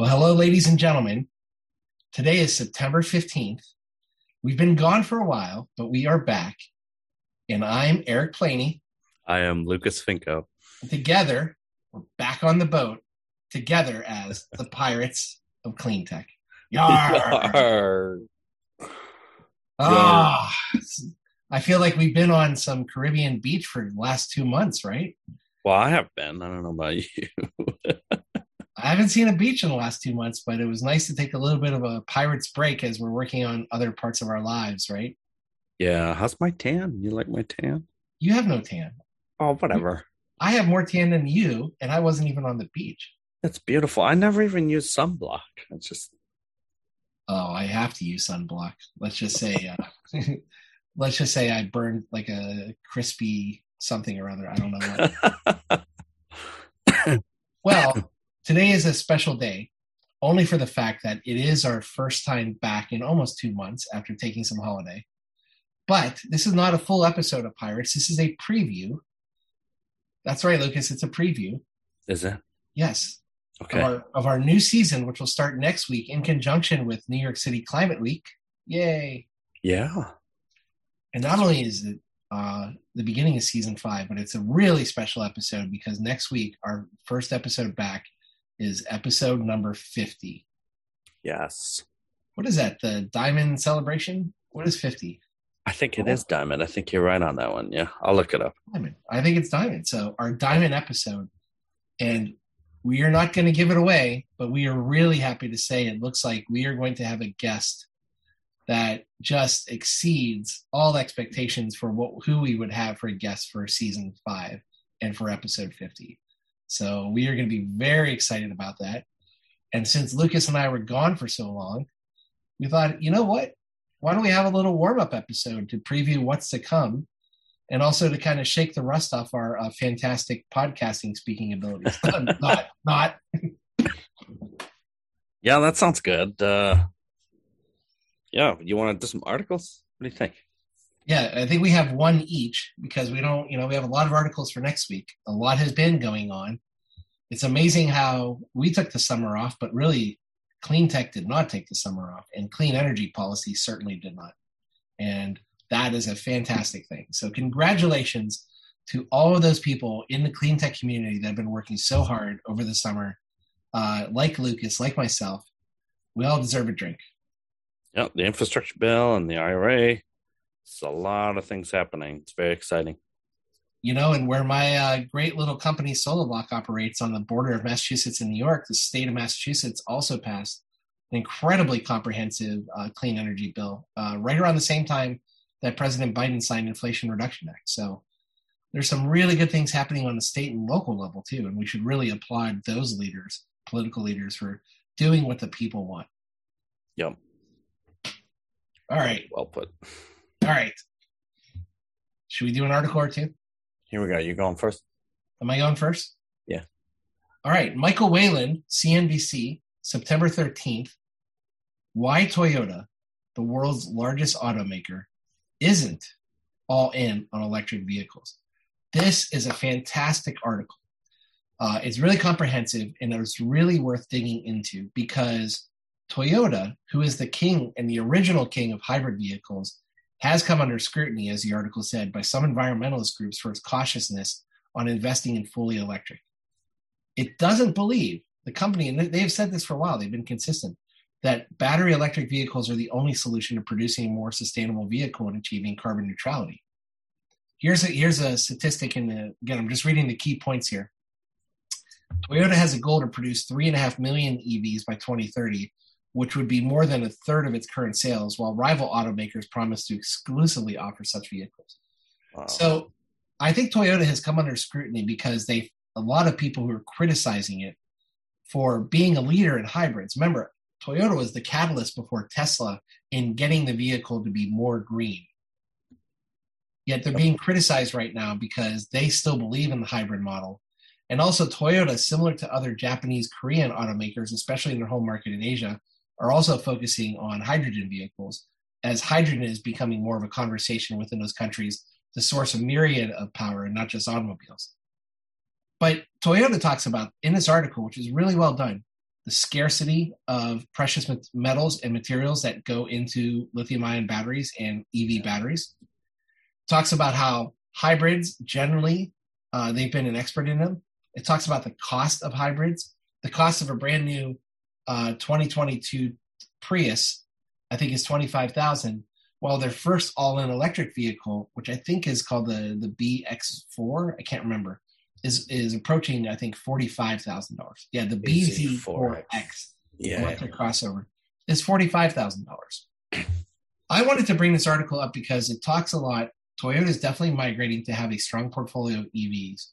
Well, hello, ladies and gentlemen. Today is September 15th. We've been gone for a while, but we are back. And I'm Eric Planey. I am Lucas Finko. Together, we're back on the boat, together as the Pirates of Clean Tech. Yarr! Ah, I feel like we've been on some Caribbean beach for the last two months, right? Well, I have been. I don't know about you. I haven't seen a beach in the last two months, but it was nice to take a little bit of a pirate's break as we're working on other parts of our lives, right? Yeah. How's my tan? You like my tan? You have no tan. Oh, whatever. I have more tan than you, and I wasn't even on the beach. That's beautiful. I never even use sunblock. It's just. Oh, I have to use sunblock. Let's just say, uh, let's just say I burned like a crispy something or other. I don't know what. well, Today is a special day, only for the fact that it is our first time back in almost two months after taking some holiday. But this is not a full episode of Pirates. This is a preview. That's right, Lucas. It's a preview. Is it? Yes. Okay. Of our, of our new season, which will start next week in conjunction with New York City Climate Week. Yay. Yeah. And not only is it uh, the beginning of season five, but it's a really special episode because next week, our first episode back, is episode number 50. Yes. What is that? The Diamond Celebration? What is 50? I think it oh. is Diamond. I think you're right on that one. Yeah. I'll look it up. Diamond. I think it's Diamond. So, our Diamond episode. And we are not going to give it away, but we are really happy to say it looks like we are going to have a guest that just exceeds all expectations for what who we would have for a guest for season five and for episode 50. So we are going to be very excited about that. And since Lucas and I were gone for so long, we thought, you know what? Why don't we have a little warm up episode to preview what's to come and also to kind of shake the rust off our uh, fantastic podcasting speaking abilities? not, not. yeah, that sounds good. Uh, yeah, you want to do some articles? What do you think? Yeah, I think we have one each because we don't, you know, we have a lot of articles for next week. A lot has been going on. It's amazing how we took the summer off, but really clean tech did not take the summer off, and clean energy policy certainly did not. And that is a fantastic thing. So, congratulations to all of those people in the clean tech community that have been working so hard over the summer. Uh, like Lucas, like myself, we all deserve a drink. Yep, the infrastructure bill and the IRA it's a lot of things happening. It's very exciting. You know, and where my uh, great little company Solar Block operates on the border of Massachusetts and New York, the state of Massachusetts also passed an incredibly comprehensive uh, clean energy bill uh, right around the same time that President Biden signed Inflation Reduction Act. So there's some really good things happening on the state and local level too, and we should really applaud those leaders, political leaders, for doing what the people want. Yep. All right. Well put. All right. Should we do an article or two? Here we go. You're going first? Am I going first? Yeah. All right. Michael Wayland, CNBC, September 13th. Why Toyota, the world's largest automaker, isn't all in on electric vehicles. This is a fantastic article. Uh, it's really comprehensive and it's really worth digging into because Toyota, who is the king and the original king of hybrid vehicles, has come under scrutiny, as the article said, by some environmentalist groups for its cautiousness on investing in fully electric. It doesn't believe the company, and they have said this for a while, they've been consistent, that battery electric vehicles are the only solution to producing a more sustainable vehicle and achieving carbon neutrality. Here's a, here's a statistic in the, again, I'm just reading the key points here. Toyota has a goal to produce 3.5 million EVs by 2030 which would be more than a third of its current sales, while rival automakers promise to exclusively offer such vehicles. Wow. So I think Toyota has come under scrutiny because they a lot of people who are criticizing it for being a leader in hybrids. Remember, Toyota was the catalyst before Tesla in getting the vehicle to be more green. Yet they're being criticized right now because they still believe in the hybrid model. And also, Toyota, similar to other Japanese, Korean automakers, especially in their home market in Asia, are also focusing on hydrogen vehicles as hydrogen is becoming more of a conversation within those countries to source a myriad of power and not just automobiles. But Toyota talks about in this article, which is really well done, the scarcity of precious metals and materials that go into lithium ion batteries and EV batteries. Talks about how hybrids generally, uh, they've been an expert in them. It talks about the cost of hybrids, the cost of a brand new uh, 2022 Prius, I think is 25,000. While their first all-in electric vehicle, which I think is called the the BX4, I can't remember, is is approaching I think forty five thousand dollars. Yeah, the BZ4X yeah. electric crossover is forty five thousand dollars. I wanted to bring this article up because it talks a lot. Toyota is definitely migrating to have a strong portfolio of EVs.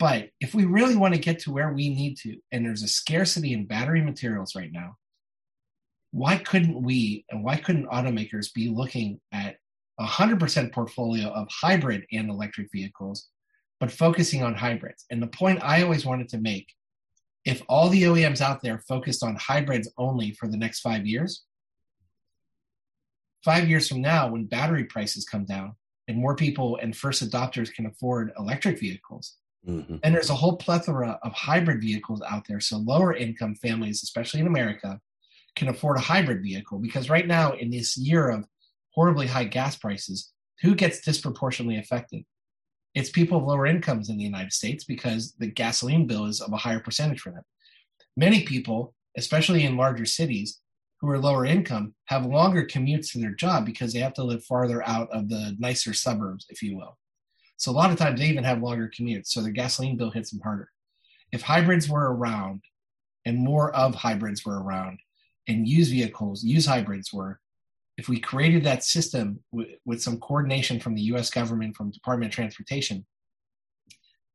But if we really want to get to where we need to, and there's a scarcity in battery materials right now, why couldn't we and why couldn't automakers be looking at a 100% portfolio of hybrid and electric vehicles but focusing on hybrids. And the point I always wanted to make if all the OEMs out there focused on hybrids only for the next five years, five years from now, when battery prices come down and more people and first adopters can afford electric vehicles, mm-hmm. and there's a whole plethora of hybrid vehicles out there. So lower income families, especially in America, can afford a hybrid vehicle because right now, in this year of horribly high gas prices, who gets disproportionately affected? it's people of lower incomes in the United States because the gasoline bill is of a higher percentage for them. Many people, especially in larger cities, who are lower income have longer commutes to their job because they have to live farther out of the nicer suburbs, if you will. So a lot of times they even have longer commutes, so their gasoline bill hits them harder. If hybrids were around and more of hybrids were around and used vehicles, used hybrids were, if we created that system w- with some coordination from the U.S. government, from Department of Transportation,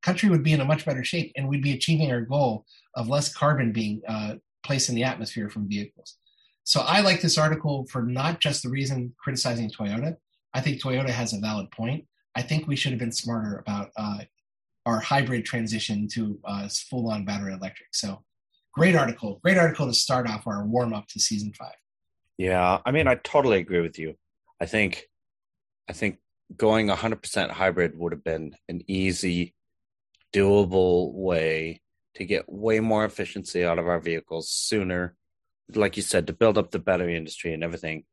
country would be in a much better shape, and we'd be achieving our goal of less carbon being uh, placed in the atmosphere from vehicles. So I like this article for not just the reason criticizing Toyota. I think Toyota has a valid point. I think we should have been smarter about uh, our hybrid transition to uh, full-on battery electric. So great article, great article to start off our warm up to season five. Yeah, I mean, I totally agree with you. I think, I think going 100% hybrid would have been an easy, doable way to get way more efficiency out of our vehicles sooner. Like you said, to build up the battery industry and everything.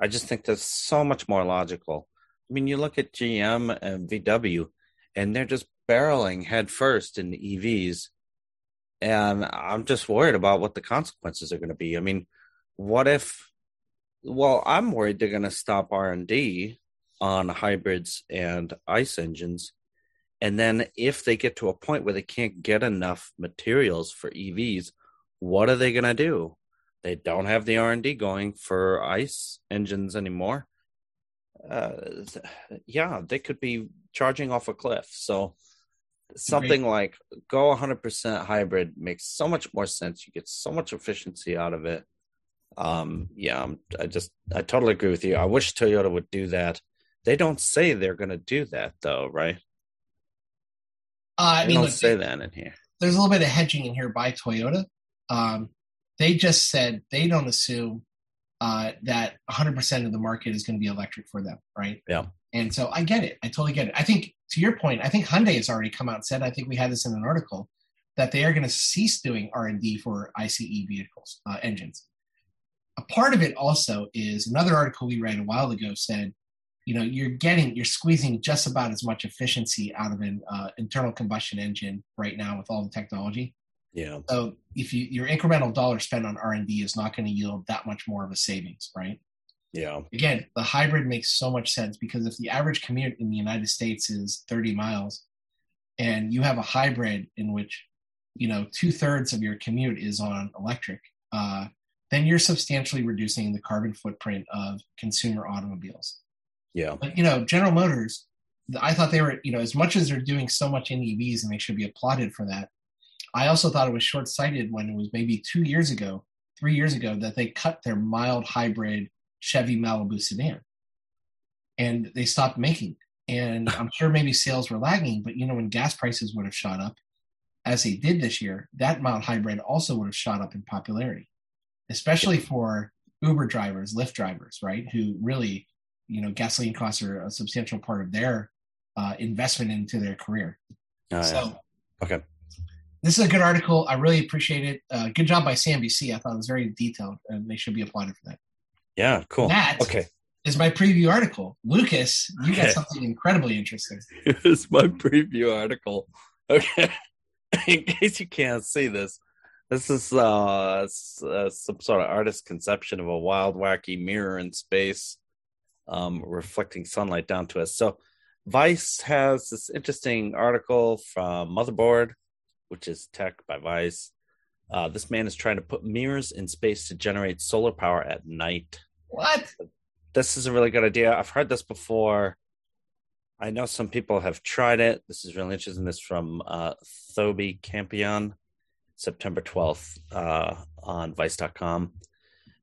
I just think that's so much more logical. I mean, you look at GM and VW, and they're just barreling headfirst into EVs. And I'm just worried about what the consequences are going to be. I mean, what if well, I'm worried they're going to stop R and D on hybrids and ICE engines, and then if they get to a point where they can't get enough materials for EVs, what are they going to do? They don't have the R and D going for ICE engines anymore. Uh, yeah, they could be charging off a cliff. So something Great. like go 100% hybrid makes so much more sense. You get so much efficiency out of it um, yeah, I'm, I just I totally agree with you. I wish Toyota would do that. They don't say they're going to do that though, right? Uh, I they mean, don't look, say that in here. There's a little bit of hedging in here by Toyota. Um, they just said they don't assume uh, that 100% of the market is going to be electric for them, right? Yeah. And so I get it. I totally get it. I think to your point, I think Hyundai has already come out and said. I think we had this in an article that they are going to cease doing R and D for ICE vehicles uh, engines a part of it also is another article we read a while ago said, you know, you're getting, you're squeezing just about as much efficiency out of an uh, internal combustion engine right now with all the technology. Yeah. So if you your incremental dollar spent on R and D is not going to yield that much more of a savings, right? Yeah. Again, the hybrid makes so much sense because if the average commute in the United States is 30 miles, and you have a hybrid in which, you know, two thirds of your commute is on electric, uh, then you're substantially reducing the carbon footprint of consumer automobiles. Yeah. But, you know, General Motors, I thought they were, you know, as much as they're doing so much in EVs and they should be applauded for that, I also thought it was short sighted when it was maybe two years ago, three years ago, that they cut their mild hybrid Chevy Malibu sedan and they stopped making. And I'm sure maybe sales were lagging, but, you know, when gas prices would have shot up, as they did this year, that mild hybrid also would have shot up in popularity especially for Uber drivers, Lyft drivers, right? Who really, you know, gasoline costs are a substantial part of their uh, investment into their career. Oh, so, yeah. okay. This is a good article. I really appreciate it. Uh, good job by CNBC. I thought it was very detailed, and they should be applauded for that. Yeah, cool. That okay. is my preview article. Lucas, you got something incredibly interesting. Here's my preview article. Okay. In case you can't see this, this is uh, s- uh, some sort of artist conception of a wild, wacky mirror in space, um, reflecting sunlight down to us. So, Vice has this interesting article from Motherboard, which is tech by Vice. Uh, this man is trying to put mirrors in space to generate solar power at night What? this is a really good idea. I've heard this before. I know some people have tried it. This is really interesting. This is from uh, Thoby Campion, September 12th uh, on Vice.com.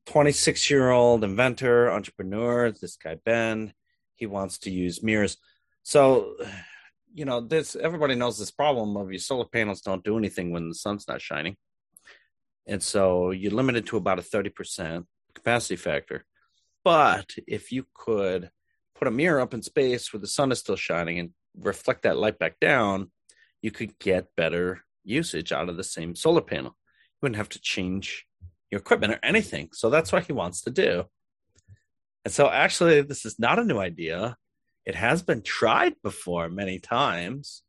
26 year old inventor, entrepreneur, this guy Ben, he wants to use mirrors. So, you know, this everybody knows this problem of your solar panels don't do anything when the sun's not shining. And so you're limited to about a 30% capacity factor. But if you could put a mirror up in space where the sun is still shining and reflect that light back down, you could get better usage out of the same solar panel. You wouldn't have to change your equipment or anything. So that's what he wants to do. And so actually, this is not a new idea. It has been tried before many times.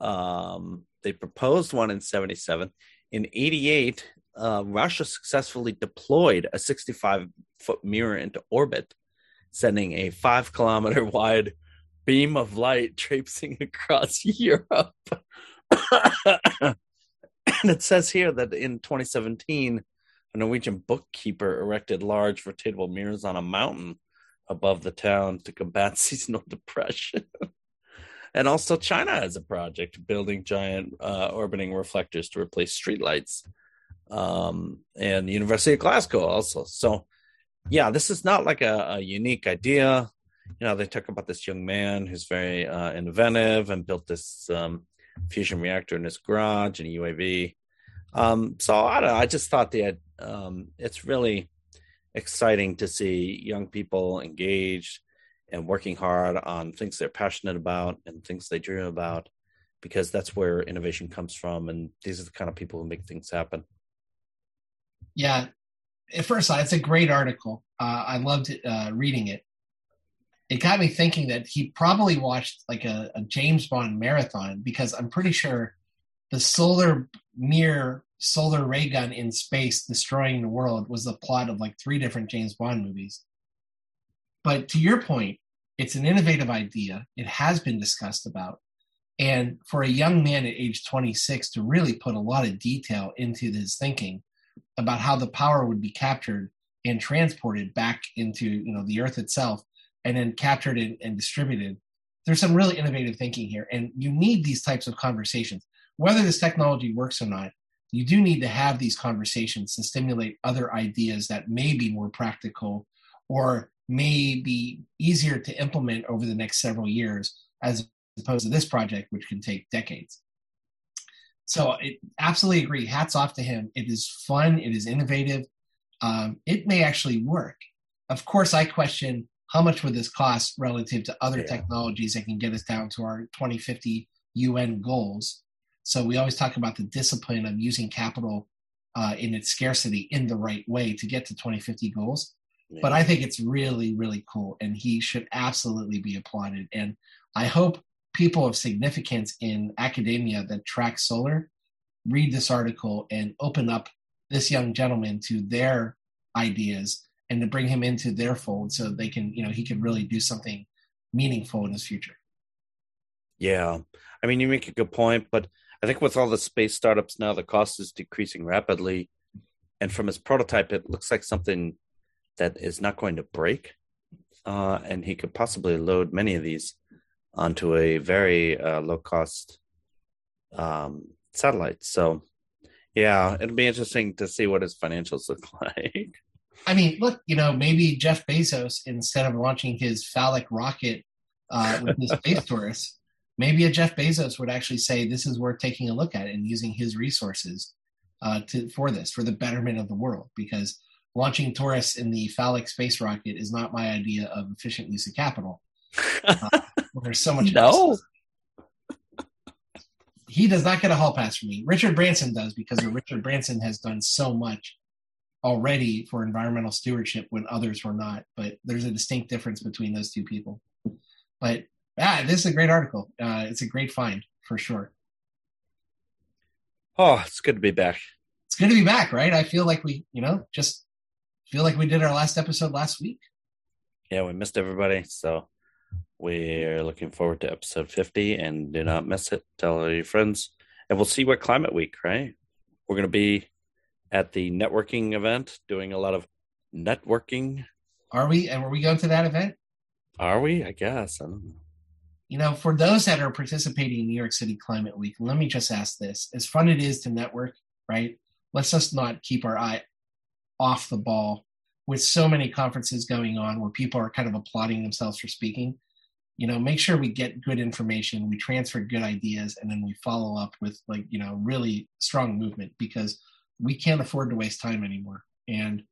Um, they proposed one in 77. In 88, uh, Russia successfully deployed a 65 foot mirror into orbit, sending a five kilometer wide beam of light traipsing across Europe. and it says here that in 2017, a Norwegian bookkeeper erected large rotatable mirrors on a mountain above the town to combat seasonal depression. and also, China has a project building giant uh, orbiting reflectors to replace streetlights. Um, and the University of Glasgow also. So, yeah, this is not like a, a unique idea. You know, they talk about this young man who's very uh, inventive and built this um, fusion reactor in his garage and UAV. Um, so I don't know. I just thought that um, it's really exciting to see young people engaged and working hard on things they're passionate about and things they dream about, because that's where innovation comes from. And these are the kind of people who make things happen. Yeah. At first, it's a great article. Uh, I loved uh, reading it. It got me thinking that he probably watched like a, a James Bond marathon because I'm pretty sure the solar mirror, solar ray gun in space destroying the world was the plot of like three different James Bond movies. But to your point, it's an innovative idea. It has been discussed about. And for a young man at age 26 to really put a lot of detail into his thinking about how the power would be captured and transported back into you know the earth itself and then captured and, and distributed there's some really innovative thinking here and you need these types of conversations whether this technology works or not you do need to have these conversations to stimulate other ideas that may be more practical or may be easier to implement over the next several years as opposed to this project which can take decades. So it absolutely agree. Hats off to him. It is fun. It is innovative. Um, it may actually work. Of course i question how much would this cost relative to other Yeah. technologies that can get us down to our 2050 un goals so we always talk about the discipline of using capital uh, in its scarcity in the right way to get to 2050 goals but I think it's really, really cool, and he should absolutely be applauded. And I hope people of significance in academia that track solar read this article and open up this young gentleman to their ideas and to bring him into their fold so they can, you know, he can really do something meaningful in his future. Yeah. I mean, you make a good point, but I think with all the space startups now, the cost is decreasing rapidly. And from his prototype, it looks like something that is not going to break. Uh, and he could possibly load many of these onto a very uh, low cost um, satellite. So, yeah, it'll be interesting to see what his financials look like. I mean, look, you know, maybe Jeff Bezos, instead of launching his phallic rocket uh, with his space tourists, maybe a Jeff Bezos would actually say this is worth taking a look at and using his resources uh, to for this for the betterment of the world. Because launching tourists in the phallic space rocket is not my idea of efficient use of capital. Uh, there's so much. No. he does not get a hall pass from me. Richard Branson does because Richard Branson has done so much already for environmental stewardship when others were not. But there's a distinct difference between those two people. But ah, this is a great article. Uh, it's a great find for sure. Oh, it's good to be back. It's good to be back, right? I feel like we, you know, just feel like we did our last episode last week. Yeah, we missed everybody. So we're looking forward to episode 50 and do not miss it. Tell all your friends. And we'll see what Climate Week, right? We're going to be at the networking event doing a lot of networking. Are we? And were we going to that event? Are we? I guess. I don't know. You know, for those that are participating in New York City Climate Week, let me just ask this. As fun it is to network, right? Let's just not keep our eye off the ball with so many conferences going on where people are kind of applauding themselves for speaking you know make sure we get good information we transfer good ideas and then we follow up with like you know really strong movement because we can't afford to waste time anymore and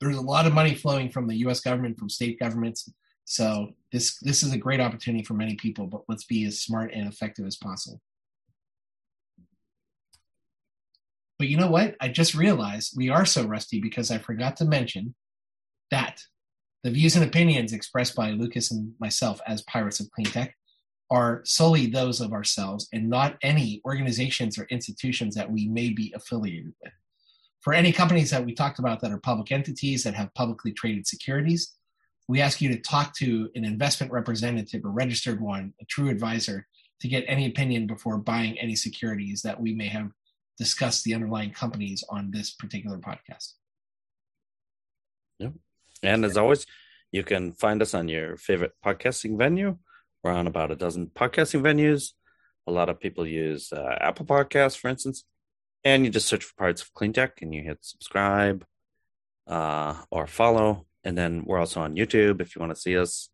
there's a lot of money flowing from the US government from state governments so this this is a great opportunity for many people but let's be as smart and effective as possible but you know what i just realized we are so rusty because i forgot to mention that the views and opinions expressed by Lucas and myself as Pirates of Clean Tech are solely those of ourselves and not any organizations or institutions that we may be affiliated with. For any companies that we talked about that are public entities that have publicly traded securities, we ask you to talk to an investment representative, a registered one, a true advisor, to get any opinion before buying any securities that we may have discussed the underlying companies on this particular podcast. Yep. And as always, you can find us on your favorite podcasting venue. We're on about a dozen podcasting venues. A lot of people use uh, Apple Podcasts, for instance. And you just search for Pirates of Clean Tech and you hit subscribe uh, or follow. And then we're also on YouTube if you want to see us.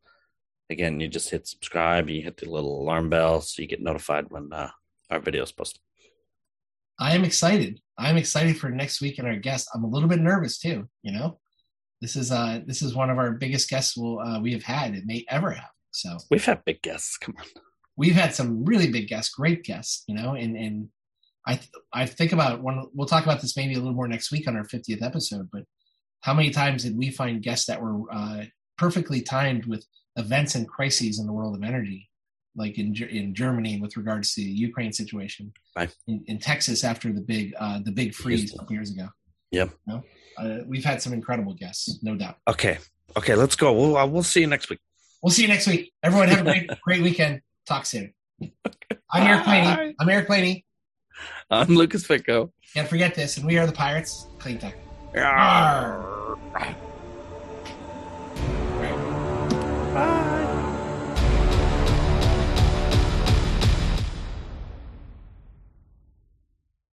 Again, you just hit subscribe. You hit the little alarm bell so you get notified when uh, our is posted. I am excited. I'm excited for next week and our guest. I'm a little bit nervous too, you know? This is uh this is one of our biggest guests we'll, uh, we have had and may ever have. So we've had big guests. Come on, we've had some really big guests, great guests. You know, and and I th- I think about one. We'll talk about this maybe a little more next week on our 50th episode. But how many times did we find guests that were uh, perfectly timed with events and crises in the world of energy? like in in Germany with regards to the Ukraine situation, right. in, in, Texas after the big uh, the big freeze years ago. Yep. You know? uh, we've had some incredible guests, no doubt. Okay, okay, let's go. We'll uh, we'll see you next week. We'll see you next week. Everyone have a great great weekend. Talk soon. I'm Eric Planey. I'm Eric Planey. I'm Lucas Fico. Can't forget this, and we are the Pirates. Clean Tech. Arr.